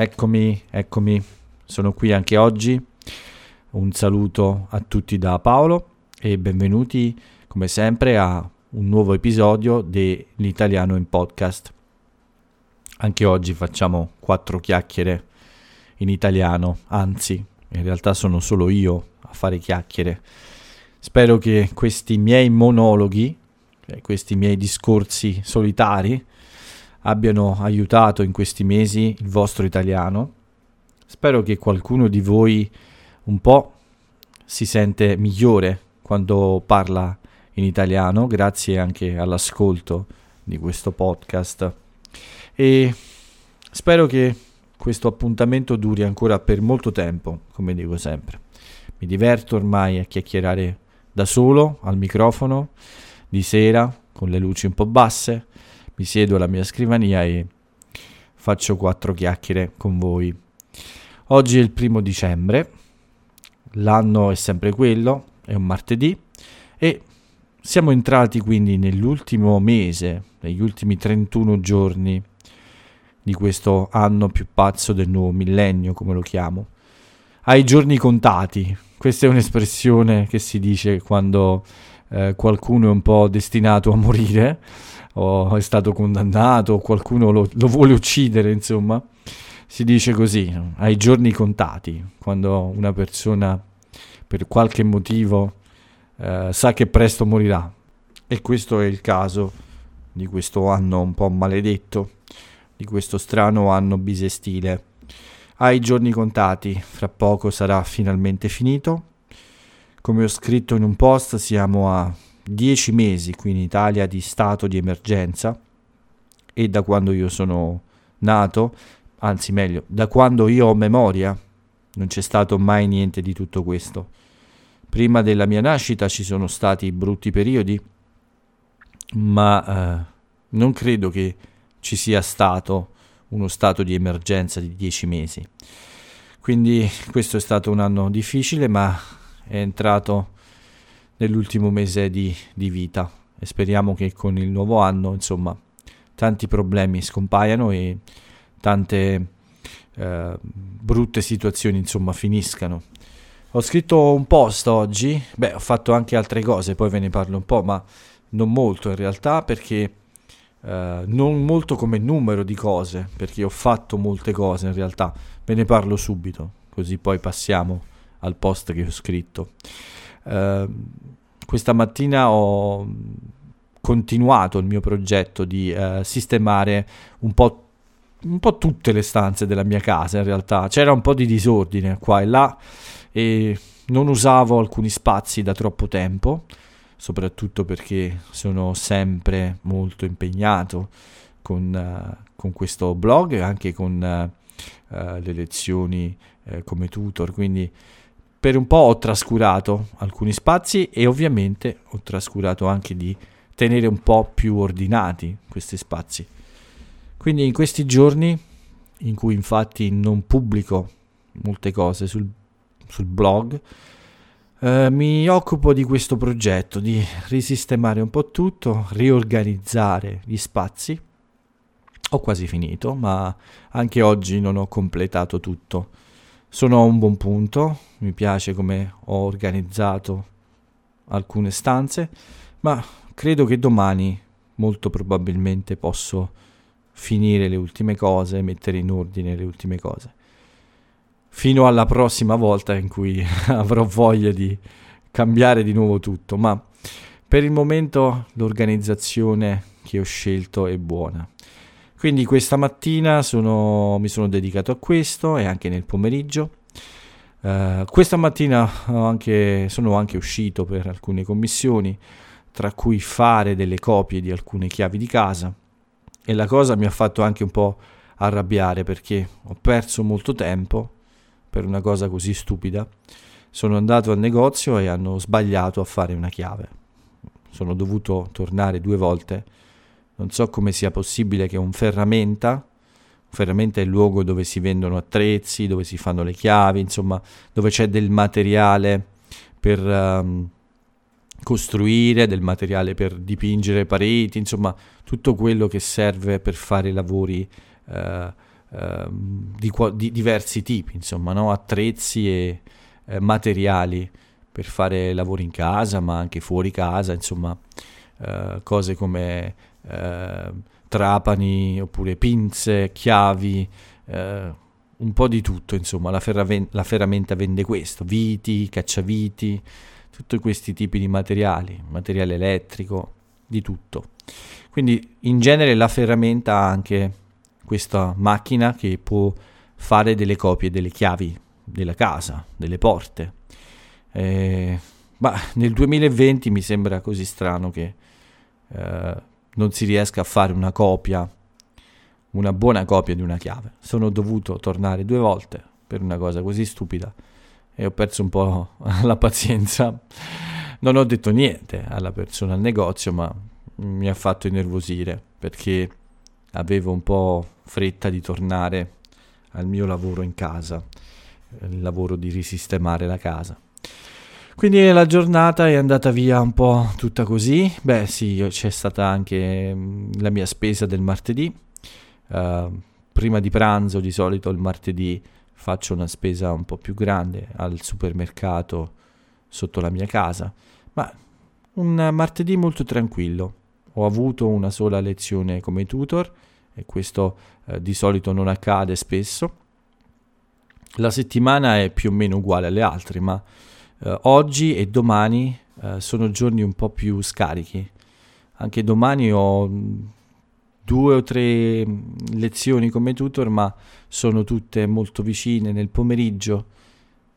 eccomi, eccomi, sono qui anche oggi. Un saluto a tutti da Paolo e benvenuti come sempre a un nuovo episodio dell'Italiano in podcast. Anche oggi facciamo quattro chiacchiere in italiano, anzi, in realtà sono solo io a fare chiacchiere. Spero che questi miei monologhi, cioè questi miei discorsi solitari, abbiano aiutato in questi mesi il vostro italiano. Spero che qualcuno di voi un po' si sente migliore quando parla in italiano, grazie anche all'ascolto di questo podcast. E spero che questo appuntamento duri ancora per molto tempo, come dico sempre. Mi diverto ormai a chiacchierare da solo al microfono di sera con le luci un po' basse mi siedo alla mia scrivania e faccio quattro chiacchiere con voi. Oggi è il primo dicembre, l'anno è sempre quello, è un martedì e siamo entrati quindi nell'ultimo mese, negli ultimi 31 giorni di questo anno più pazzo del nuovo millennio, come lo chiamo. Ai giorni contati, questa è un'espressione che si dice quando eh, qualcuno è un po' destinato a morire o è stato condannato o qualcuno lo, lo vuole uccidere, insomma. Si dice così, ai giorni contati, quando una persona per qualche motivo eh, sa che presto morirà. E questo è il caso di questo anno un po' maledetto, di questo strano anno bisestile. Ai giorni contati, fra poco sarà finalmente finito. Come ho scritto in un post, siamo a dieci mesi qui in Italia di stato di emergenza e da quando io sono nato, anzi meglio, da quando io ho memoria, non c'è stato mai niente di tutto questo. Prima della mia nascita ci sono stati brutti periodi, ma eh, non credo che ci sia stato uno stato di emergenza di dieci mesi. Quindi questo è stato un anno difficile, ma è entrato nell'ultimo mese di, di vita e speriamo che con il nuovo anno insomma tanti problemi scompaiano e tante eh, brutte situazioni insomma finiscano. Ho scritto un post oggi, beh ho fatto anche altre cose, poi ve ne parlo un po', ma non molto in realtà perché eh, non molto come numero di cose, perché ho fatto molte cose in realtà, ve ne parlo subito, così poi passiamo al post che ho scritto. Uh, questa mattina ho continuato il mio progetto di uh, sistemare un po', un po' tutte le stanze della mia casa in realtà. C'era un po' di disordine qua e là e non usavo alcuni spazi da troppo tempo, soprattutto perché sono sempre molto impegnato con, uh, con questo blog e anche con uh, le lezioni uh, come tutor, quindi per un po' ho trascurato alcuni spazi e ovviamente ho trascurato anche di tenere un po' più ordinati questi spazi. Quindi in questi giorni in cui infatti non pubblico molte cose sul, sul blog, eh, mi occupo di questo progetto, di risistemare un po' tutto, riorganizzare gli spazi. Ho quasi finito, ma anche oggi non ho completato tutto sono a un buon punto, mi piace come ho organizzato alcune stanze, ma credo che domani molto probabilmente posso finire le ultime cose, mettere in ordine le ultime cose. Fino alla prossima volta in cui avrò voglia di cambiare di nuovo tutto, ma per il momento l'organizzazione che ho scelto è buona. Quindi questa mattina sono, mi sono dedicato a questo e anche nel pomeriggio. Uh, questa mattina anche, sono anche uscito per alcune commissioni, tra cui fare delle copie di alcune chiavi di casa. E la cosa mi ha fatto anche un po' arrabbiare perché ho perso molto tempo per una cosa così stupida. Sono andato al negozio e hanno sbagliato a fare una chiave. Sono dovuto tornare due volte non so come sia possibile che un ferramenta, un ferramenta è il luogo dove si vendono attrezzi, dove si fanno le chiavi, insomma, dove c'è del materiale per um, costruire, del materiale per dipingere pareti, insomma, tutto quello che serve per fare lavori uh, eh, di, di, diversi tipi, insomma, no? attrezzi e eh, materiali per fare lavori in casa, ma anche fuori casa, insomma, eh, cose come eh, trapani oppure pinze, chiavi, eh, un po' di tutto, insomma, la, ferraven- la ferramenta vende questo, viti, cacciaviti, tutti questi tipi di materiali, materiale elettrico, di tutto. Quindi in genere la ferramenta ha anche questa macchina che può fare delle copie delle chiavi della casa, delle porte. Eh, ma nel 2020 mi sembra così strano che eh, non si riesca a fare una copia, una buona copia di una chiave. Sono dovuto tornare due volte per una cosa così stupida e ho perso un po' la pazienza. Non ho detto niente alla persona al negozio, ma mi ha fatto innervosire perché avevo un po' fretta di tornare al mio lavoro in casa, il lavoro di risistemare la casa. Quindi la giornata è andata via un po' tutta così. Beh, sì, c'è stata anche mm, la mia spesa del martedì. Uh, prima di pranzo, di solito il martedì, faccio una spesa un po' più grande al supermercato sotto la mia casa. Ma un martedì molto tranquillo. Ho avuto una sola lezione come tutor e questo uh, di solito non accade spesso. La settimana è più o meno uguale alle altre, ma Uh, oggi e domani uh, sono giorni un po' più scarichi. Anche domani ho due o tre lezioni come tutor, ma sono tutte molto vicine nel pomeriggio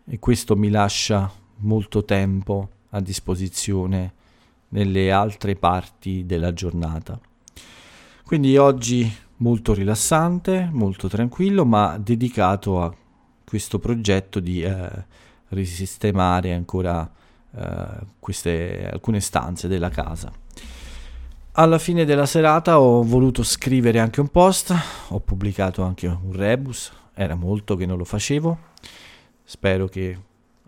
e questo mi lascia molto tempo a disposizione nelle altre parti della giornata. Quindi oggi molto rilassante, molto tranquillo, ma dedicato a questo progetto di eh, risistemare ancora eh, queste, alcune stanze della casa. Alla fine della serata ho voluto scrivere anche un post, ho pubblicato anche un rebus, era molto che non lo facevo, spero che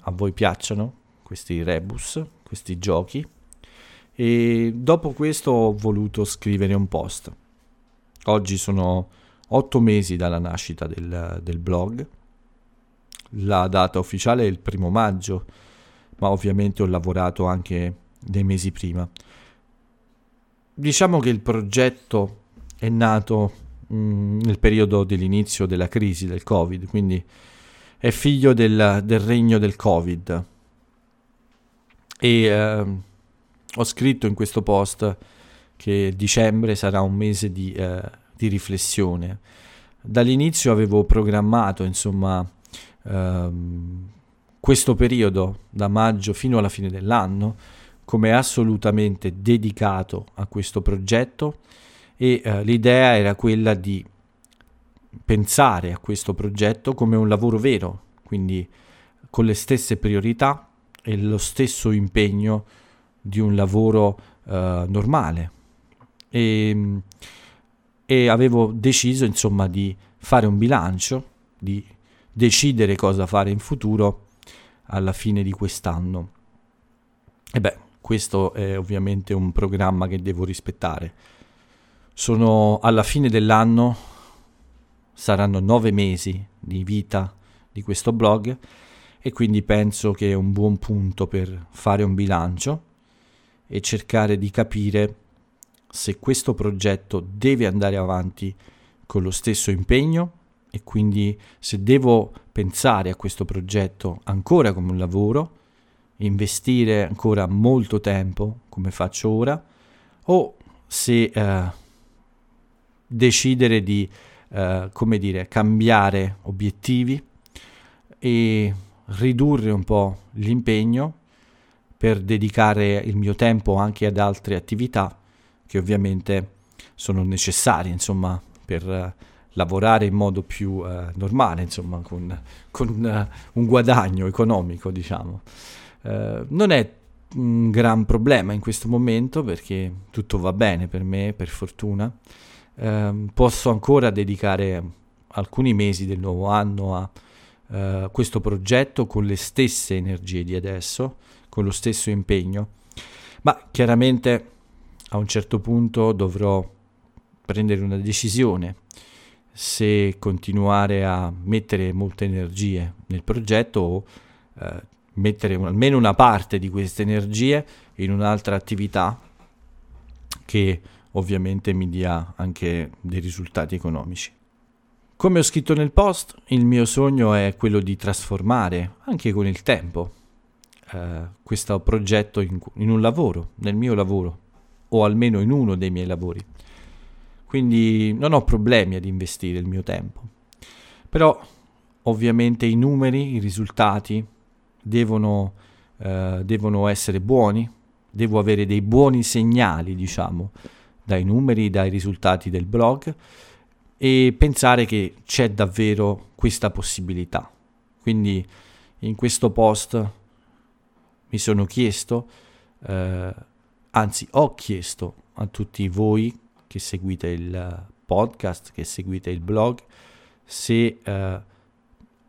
a voi piacciono questi rebus, questi giochi e dopo questo ho voluto scrivere un post. Oggi sono otto mesi dalla nascita del, del blog la data ufficiale è il primo maggio, ma ovviamente ho lavorato anche dei mesi prima. Diciamo che il progetto è nato mh, mm, nel periodo dell'inizio della crisi del Covid, quindi è figlio del, del regno del Covid. E eh, ho scritto in questo post che dicembre sarà un mese di, eh, di riflessione. Dall'inizio avevo programmato, insomma, ehm, questo periodo, da maggio fino alla fine dell'anno, come assolutamente dedicato a questo progetto e eh, l'idea era quella di pensare a questo progetto come un lavoro vero, quindi con le stesse priorità e lo stesso impegno di un lavoro eh, normale. E, e avevo deciso insomma di fare un bilancio, di decidere cosa fare in futuro alla fine di quest'anno. E beh, questo è ovviamente un programma che devo rispettare. Sono alla fine dell'anno, saranno nove mesi di vita di questo blog e quindi penso che è un buon punto per fare un bilancio e cercare di capire se questo progetto deve andare avanti con lo stesso impegno e quindi se devo pensare a questo progetto ancora come un lavoro, investire ancora molto tempo come faccio ora, o se eh, decidere di, eh, come dire, cambiare obiettivi e ridurre un po' l'impegno per dedicare il mio tempo anche ad altre attività che ovviamente sono necessarie, insomma, per lavorare in modo più uh, normale, insomma, con, con uh, un guadagno economico, diciamo. Uh, non è un gran problema in questo momento perché tutto va bene per me, per fortuna. Ehm, posso ancora dedicare alcuni mesi del nuovo anno a questo progetto con le stesse energie di adesso, con lo stesso impegno, ma chiaramente a un certo punto dovrò prendere una decisione se continuare a mettere molte energie nel progetto o eh, mettere un, almeno una parte di queste energie in un'altra attività che ovviamente mi dia anche dei risultati economici. Come ho scritto nel post, il mio sogno è quello di trasformare, anche con il tempo, eh, questo progetto in, in un lavoro, nel mio lavoro, o almeno in uno dei miei lavori. Quindi non ho problemi ad investire il mio tempo. Però ovviamente i numeri, i risultati devono, eh, devono essere buoni, devo avere dei buoni segnali, diciamo, dai numeri, dai risultati del blog e pensare che c'è davvero questa possibilità. Quindi in questo post mi sono chiesto, eh, anzi ho chiesto a tutti voi che seguite il podcast, che seguite il blog, se eh,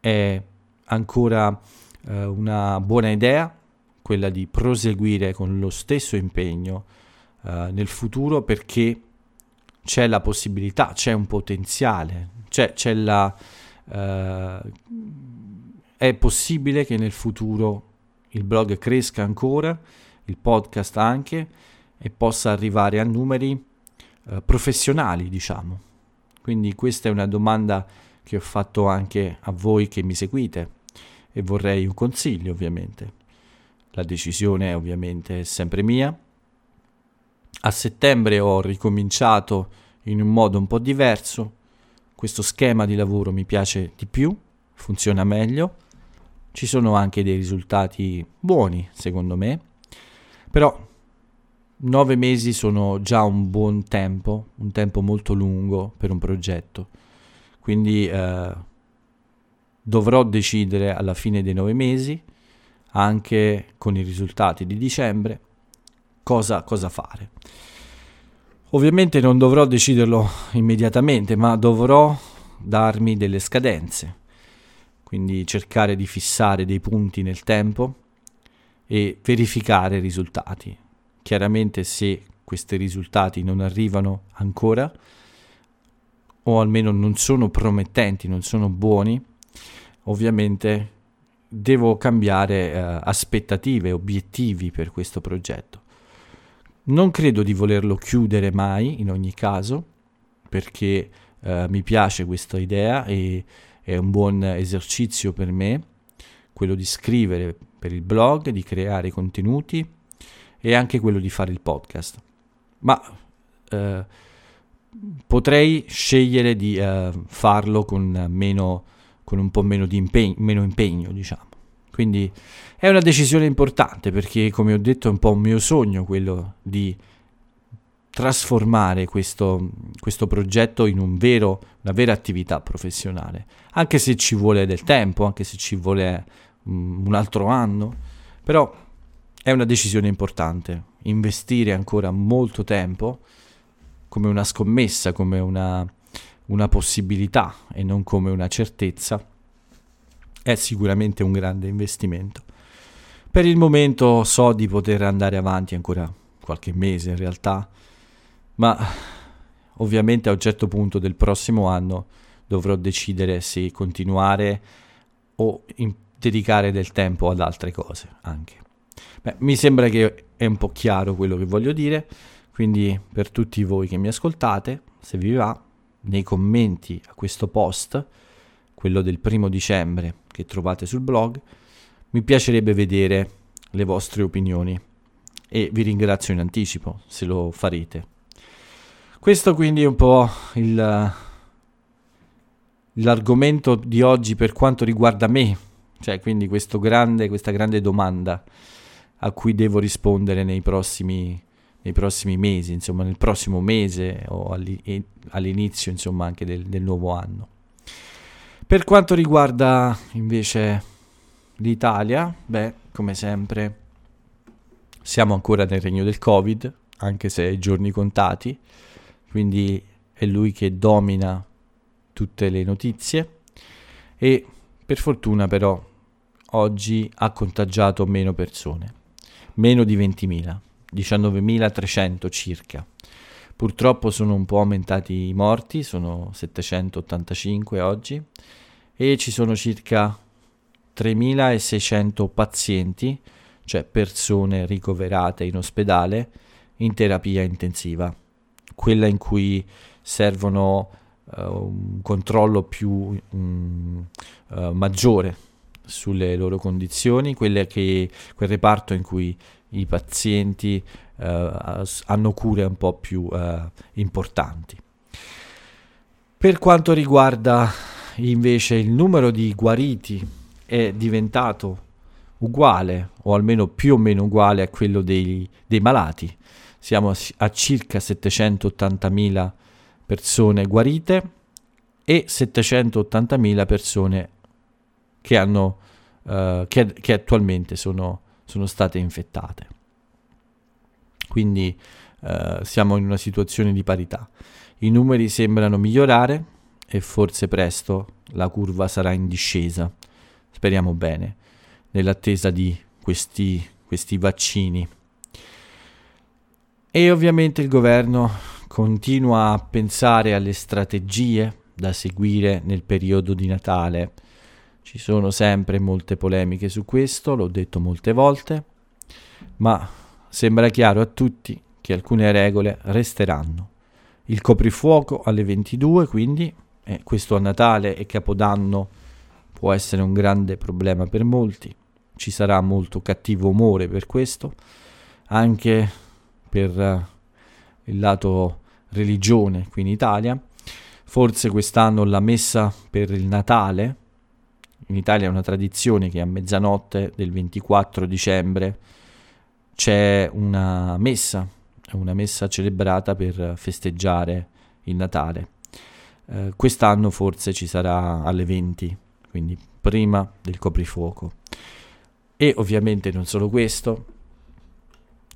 è ancora eh, una buona idea quella di proseguire con lo stesso impegno eh, nel futuro perché c'è la possibilità, c'è un potenziale, c'è, c'è la, eh, è possibile che nel futuro il blog cresca ancora, il podcast anche, e possa arrivare a numeri eh, professionali, diciamo. Quindi questa è una domanda che ho fatto anche a voi che mi seguite e vorrei un consiglio ovviamente. La decisione ovviamente è sempre mia. A settembre ho ricominciato in un modo un po' diverso. Questo schema di lavoro mi piace di più, funziona meglio. Ci sono anche dei risultati buoni, secondo me. Però nove mesi sono già un buon tempo, un tempo molto lungo per un progetto. Quindi eh, dovrò decidere alla fine dei nove mesi, anche con i risultati di dicembre, cosa, cosa fare. Ovviamente non dovrò deciderlo immediatamente, ma dovrò darmi delle scadenze, quindi cercare di fissare dei punti nel tempo e verificare i risultati. Chiaramente se questi risultati non arrivano ancora o almeno non sono promettenti, non sono buoni, ovviamente devo cambiare eh, aspettative, obiettivi per questo progetto. Non credo di volerlo chiudere mai, in ogni caso, perché eh, mi piace questa idea e è un buon esercizio per me, quello di scrivere per il blog, di creare contenuti e anche quello di fare il podcast. Ma eh, potrei scegliere di eh, farlo con, meno, con un po' meno, di impegno, meno impegno, diciamo. Quindi è una decisione importante perché, come ho detto, è un po' un mio sogno quello di trasformare questo, questo progetto in un vero, una vera attività professionale, anche se ci vuole del tempo, anche se ci vuole um, un altro anno, però è una decisione importante, investire ancora molto tempo come una scommessa, come una, una possibilità e non come una certezza, è sicuramente un grande investimento. Per il momento so di poter andare avanti ancora qualche mese in realtà, ma ovviamente a un certo punto del prossimo anno dovrò decidere se continuare o dedicare del tempo ad altre cose anche. Beh, mi sembra che è un po' chiaro quello che voglio dire, quindi per tutti voi che mi ascoltate, se vi va, nei commenti a questo post, quello del primo dicembre che trovate sul blog, mi piacerebbe vedere le vostre opinioni e vi ringrazio in anticipo se lo farete. Questo quindi è un po' il, l'argomento di oggi per quanto riguarda me, cioè quindi grande, questa grande domanda a cui devo rispondere nei prossimi, nei prossimi mesi, insomma nel prossimo mese o all'inizio insomma anche del, del nuovo anno. Per quanto riguarda invece l'Italia, beh, come sempre siamo ancora nel regno del Covid, anche se ai giorni contati, quindi è lui che domina tutte le notizie e per fortuna però oggi ha contagiato meno persone meno di 20.000, 19.300 circa. Purtroppo sono un po' aumentati i morti, sono 785 oggi e ci sono circa 3600 pazienti, cioè persone ricoverate in ospedale in terapia intensiva, quella in cui servono uh, un controllo più um, uh, maggiore sulle loro condizioni, che, quel reparto in cui i pazienti uh, hanno cure un po' più importanti. Per quanto riguarda invece il numero di guariti è diventato uguale o almeno più o meno uguale a quello dei, dei malati. Siamo a circa 780.000 persone guarite e 780.000 persone che, hanno, uh, che, che attualmente sono, sono, state infettate. Quindi uh, siamo in una situazione di parità. I numeri sembrano migliorare e forse presto la curva sarà in discesa. Speriamo bene, nell'attesa di questi, questi vaccini. E ovviamente il governo continua a pensare alle strategie da seguire nel periodo di Natale. Ci sono sempre molte polemiche su questo, l'ho detto molte volte, ma sembra chiaro a tutti che alcune regole resteranno. Il coprifuoco alle 22, quindi, eh, questo a Natale e Capodanno può essere un grande problema per molti, ci sarà molto cattivo umore per questo, anche per uh, il lato religione qui in Italia. Forse quest'anno la messa per il Natale, in Italia è una tradizione che a mezzanotte del 24 dicembre c'è una messa, una messa celebrata per festeggiare il Natale. Eh, quest'anno forse ci sarà alle 20, quindi prima del coprifuoco. E ovviamente non solo questo,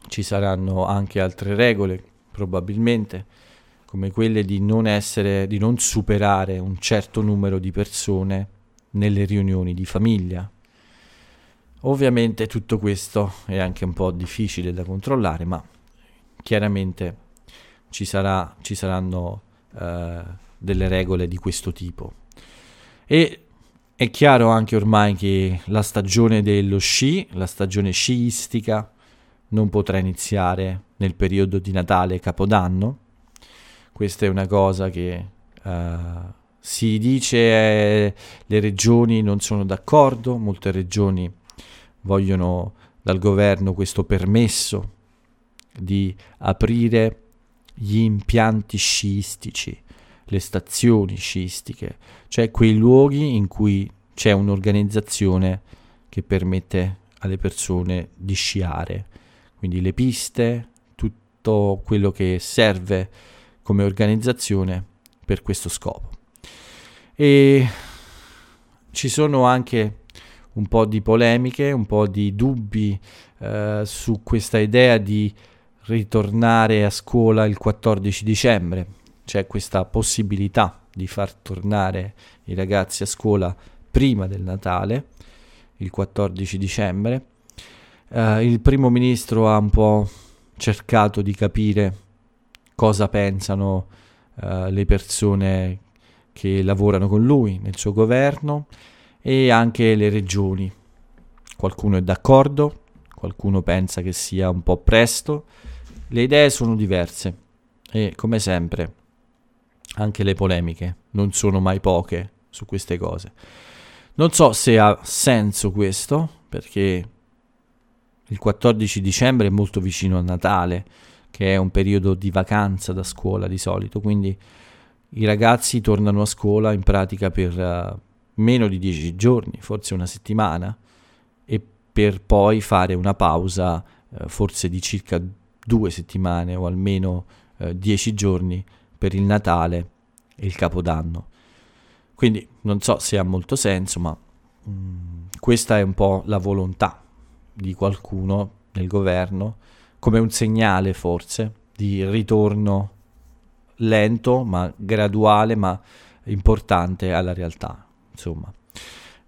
ci saranno anche altre regole, probabilmente come quelle di non essere, di non superare un certo numero di persone nelle riunioni di famiglia. Ovviamente tutto questo è anche un po' difficile da controllare, ma chiaramente ci, sarà, ci saranno uh, delle regole di questo tipo. E è chiaro anche ormai che la stagione dello sci, la stagione sciistica, non potrà iniziare nel periodo di Natale e Capodanno, questa è una cosa che uh, si dice eh, le regioni non sono d'accordo, molte regioni vogliono dal governo questo permesso di aprire gli impianti sciistici, le stazioni sciistiche, cioè quei luoghi in cui c'è un'organizzazione che permette alle persone di sciare, quindi le piste, tutto quello che serve come organizzazione per questo scopo. E ci sono anche un po' di polemiche, un po' di dubbi eh, su questa idea di ritornare a scuola il 14 dicembre. C'è questa possibilità di far tornare i ragazzi a scuola prima del Natale, il 14 dicembre. Eh, il primo ministro ha un po' cercato di capire cosa pensano uh, le persone che lavorano con lui nel suo governo e anche le regioni. Qualcuno è d'accordo, qualcuno pensa che sia un po' presto, le idee sono diverse e come sempre anche le polemiche non sono mai poche su queste cose. Non so se ha senso questo perché il 14 dicembre è molto vicino a Natale, che è un periodo di vacanza da scuola di solito, quindi i ragazzi tornano a scuola in pratica per uh, meno di dieci giorni, forse una settimana, e per poi fare una pausa uh, forse di circa due settimane o almeno uh, dieci giorni per il Natale e il Capodanno. Quindi non so se ha molto senso, ma mm, questa è un po' la volontà di qualcuno nel governo come un segnale forse di ritorno lento ma graduale ma importante alla realtà. Insomma,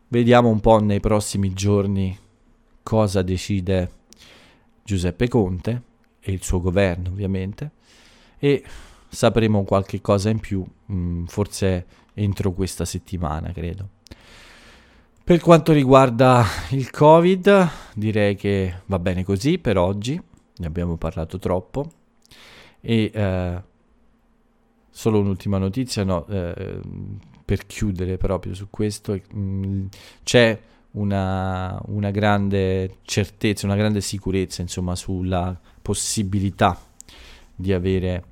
vediamo un po' nei prossimi giorni cosa decide Giuseppe Conte e il suo governo ovviamente e sapremo qualche cosa in più, mh, mm, forse entro questa settimana, credo. Per quanto riguarda il Covid, direi che va bene così per oggi, ne abbiamo parlato troppo. E eh, solo un'ultima notizia, no, eh, per chiudere proprio su questo, mm, c'è una, una, grande certezza, una grande sicurezza, insomma, sulla possibilità di avere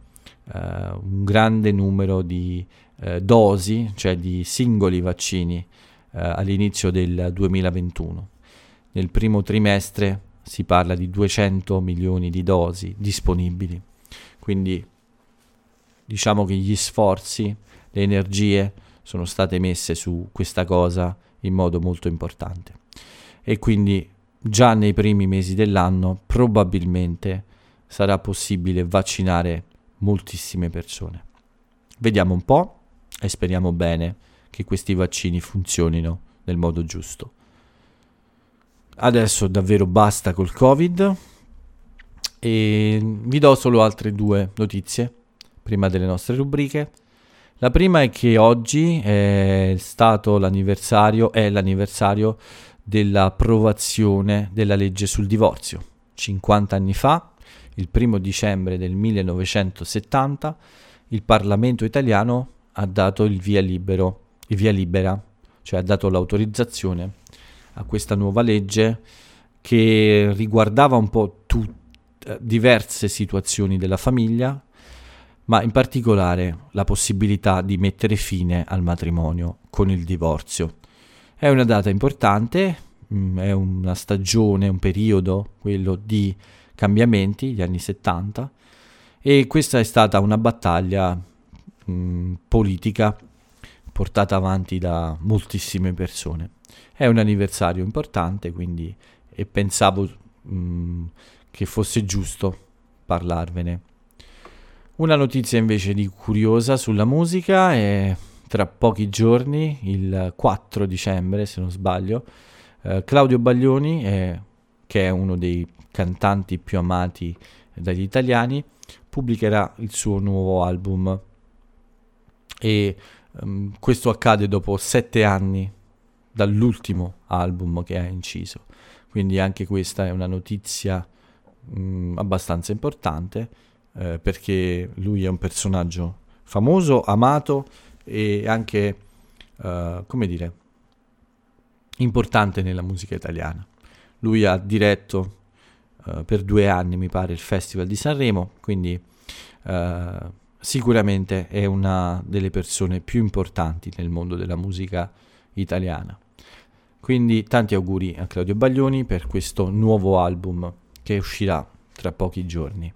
eh, un grande numero di eh, dosi, cioè di singoli vaccini eh, all'inizio del 2021. Nel primo trimestre si parla di 200 milioni di dosi disponibili, quindi diciamo che gli sforzi, le energie sono state messe su questa cosa in modo molto importante e quindi già nei primi mesi dell'anno probabilmente sarà possibile vaccinare moltissime persone. Vediamo un po' e speriamo bene che questi vaccini funzionino nel modo giusto. Adesso davvero basta col Covid e vi do solo altre due notizie prima delle nostre rubriche. La prima è che oggi è stato l'anniversario, è l'anniversario dell'approvazione della legge sul divorzio. 50 anni fa, il primo dicembre del 1970, il Parlamento italiano ha dato il via libero, il via libera, cioè ha dato l'autorizzazione a questa nuova legge che riguardava un po' tut- diverse situazioni della famiglia, ma in particolare la possibilità di mettere fine al matrimonio con il divorzio. È una data importante, mm, è una stagione, un periodo, quello di cambiamenti, gli anni 70, e questa è stata una battaglia mh, mm, politica portata avanti da moltissime persone. È un anniversario importante, quindi e pensavo mh, mm, che fosse giusto parlarvene. Una notizia invece di curiosa sulla musica è tra pochi giorni, il 4 dicembre se non sbaglio, eh, Claudio Baglioni, è, che è uno dei cantanti più amati dagli italiani, pubblicherà il suo nuovo album. E um, questo accade dopo sette anni dall'ultimo album che ha inciso, quindi anche questa è una notizia um, abbastanza importante eh, perché lui è un personaggio famoso, amato e anche, uh, come dire, importante nella musica italiana. Lui ha diretto uh, per due anni, mi pare, il Festival di Sanremo, quindi uh, sicuramente è una delle persone più importanti nel mondo della musica italiana. Quindi tanti auguri a Claudio Baglioni per questo nuovo album che uscirà tra pochi giorni.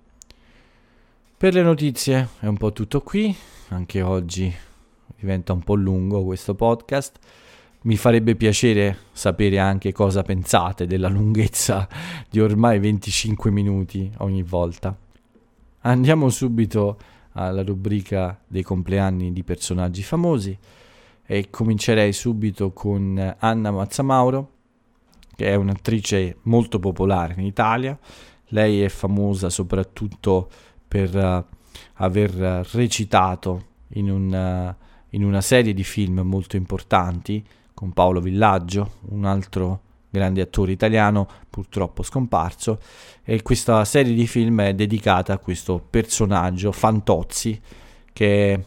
Per le notizie è un po' tutto qui, anche oggi diventa un po' lungo questo podcast. Mi farebbe piacere sapere anche cosa pensate della lunghezza di ormai 25 minuti ogni volta. Andiamo subito alla rubrica dei compleanni di personaggi famosi e comincerei subito con Anna Mazzamauro, che è un'attrice molto popolare in Italia. Lei è famosa soprattutto per uh, aver recitato in, un, uh, in una serie di film molto importanti con Paolo Villaggio, un altro grande attore italiano purtroppo scomparso. E questa serie di film è dedicata a questo personaggio Fantozzi che è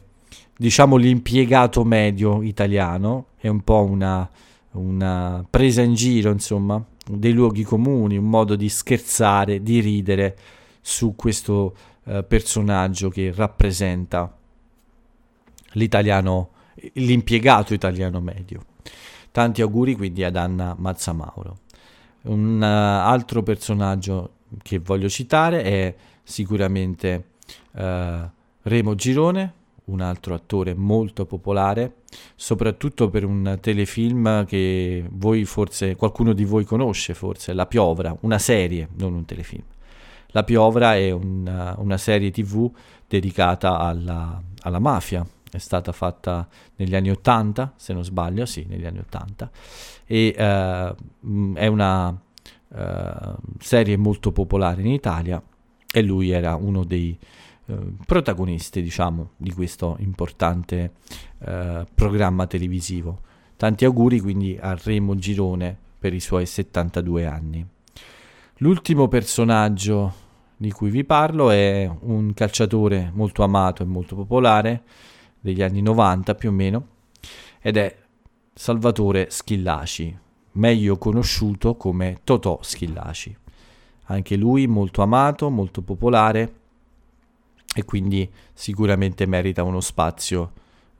diciamo l'impiegato medio italiano. È un po' una, una presa in giro insomma dei luoghi comuni un modo di scherzare di ridere su questo eh, personaggio che rappresenta l'italiano, l'impiegato italiano medio. Tanti auguri quindi ad Anna Mazzamauro. Un uh, altro personaggio che voglio citare è sicuramente uh, Remo Girone, un altro attore molto popolare, soprattutto per un telefilm che voi forse, qualcuno di voi conosce forse, La Piovra, una serie, non un telefilm. La Piovra è una, una serie tv dedicata alla, alla, mafia, è stata fatta negli anni 80, se non sbaglio, sì, negli anni 80, e uh, è una uh, serie molto popolare in Italia e lui era uno dei, eh, protagoniste, diciamo, di questo importante eh, programma televisivo. Tanti auguri quindi a Remo Girone per i suoi 72 anni. L'ultimo personaggio di cui vi parlo è un calciatore molto amato e molto popolare degli anni 90 più o meno ed è Salvatore Schillaci, meglio conosciuto come Totò Schillaci. Anche lui molto amato, molto popolare e quindi sicuramente merita uno spazio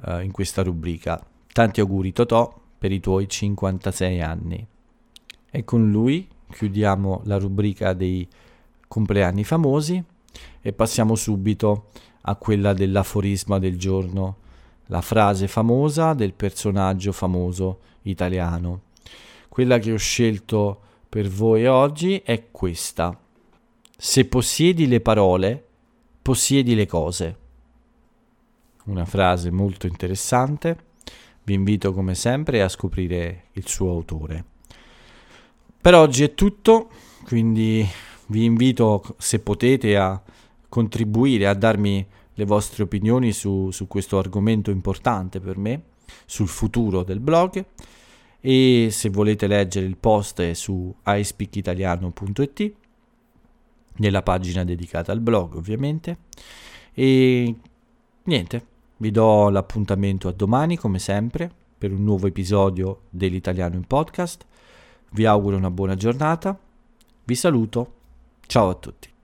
uh, in questa rubrica. Tanti auguri Totò per i tuoi 56 anni. E con lui chiudiamo la rubrica dei compleanni famosi e passiamo subito a quella dell'aforisma del giorno, la frase famosa del personaggio famoso italiano. Quella che ho scelto per voi oggi è questa. Se possiedi le parole, possiedi le cose. Una frase molto interessante. Vi invito come sempre a scoprire il suo autore. Per oggi è tutto, quindi vi invito, se potete, a contribuire, a darmi le vostre opinioni su, su questo argomento importante per me, sul futuro del blog. E se volete leggere il post è su iSpeakitaliano.it nella pagina dedicata al blog ovviamente. E niente vi do l'appuntamento a domani come sempre per un nuovo episodio dell'italiano in podcast. Vi auguro una buona giornata. Vi saluto Ciao a tutti.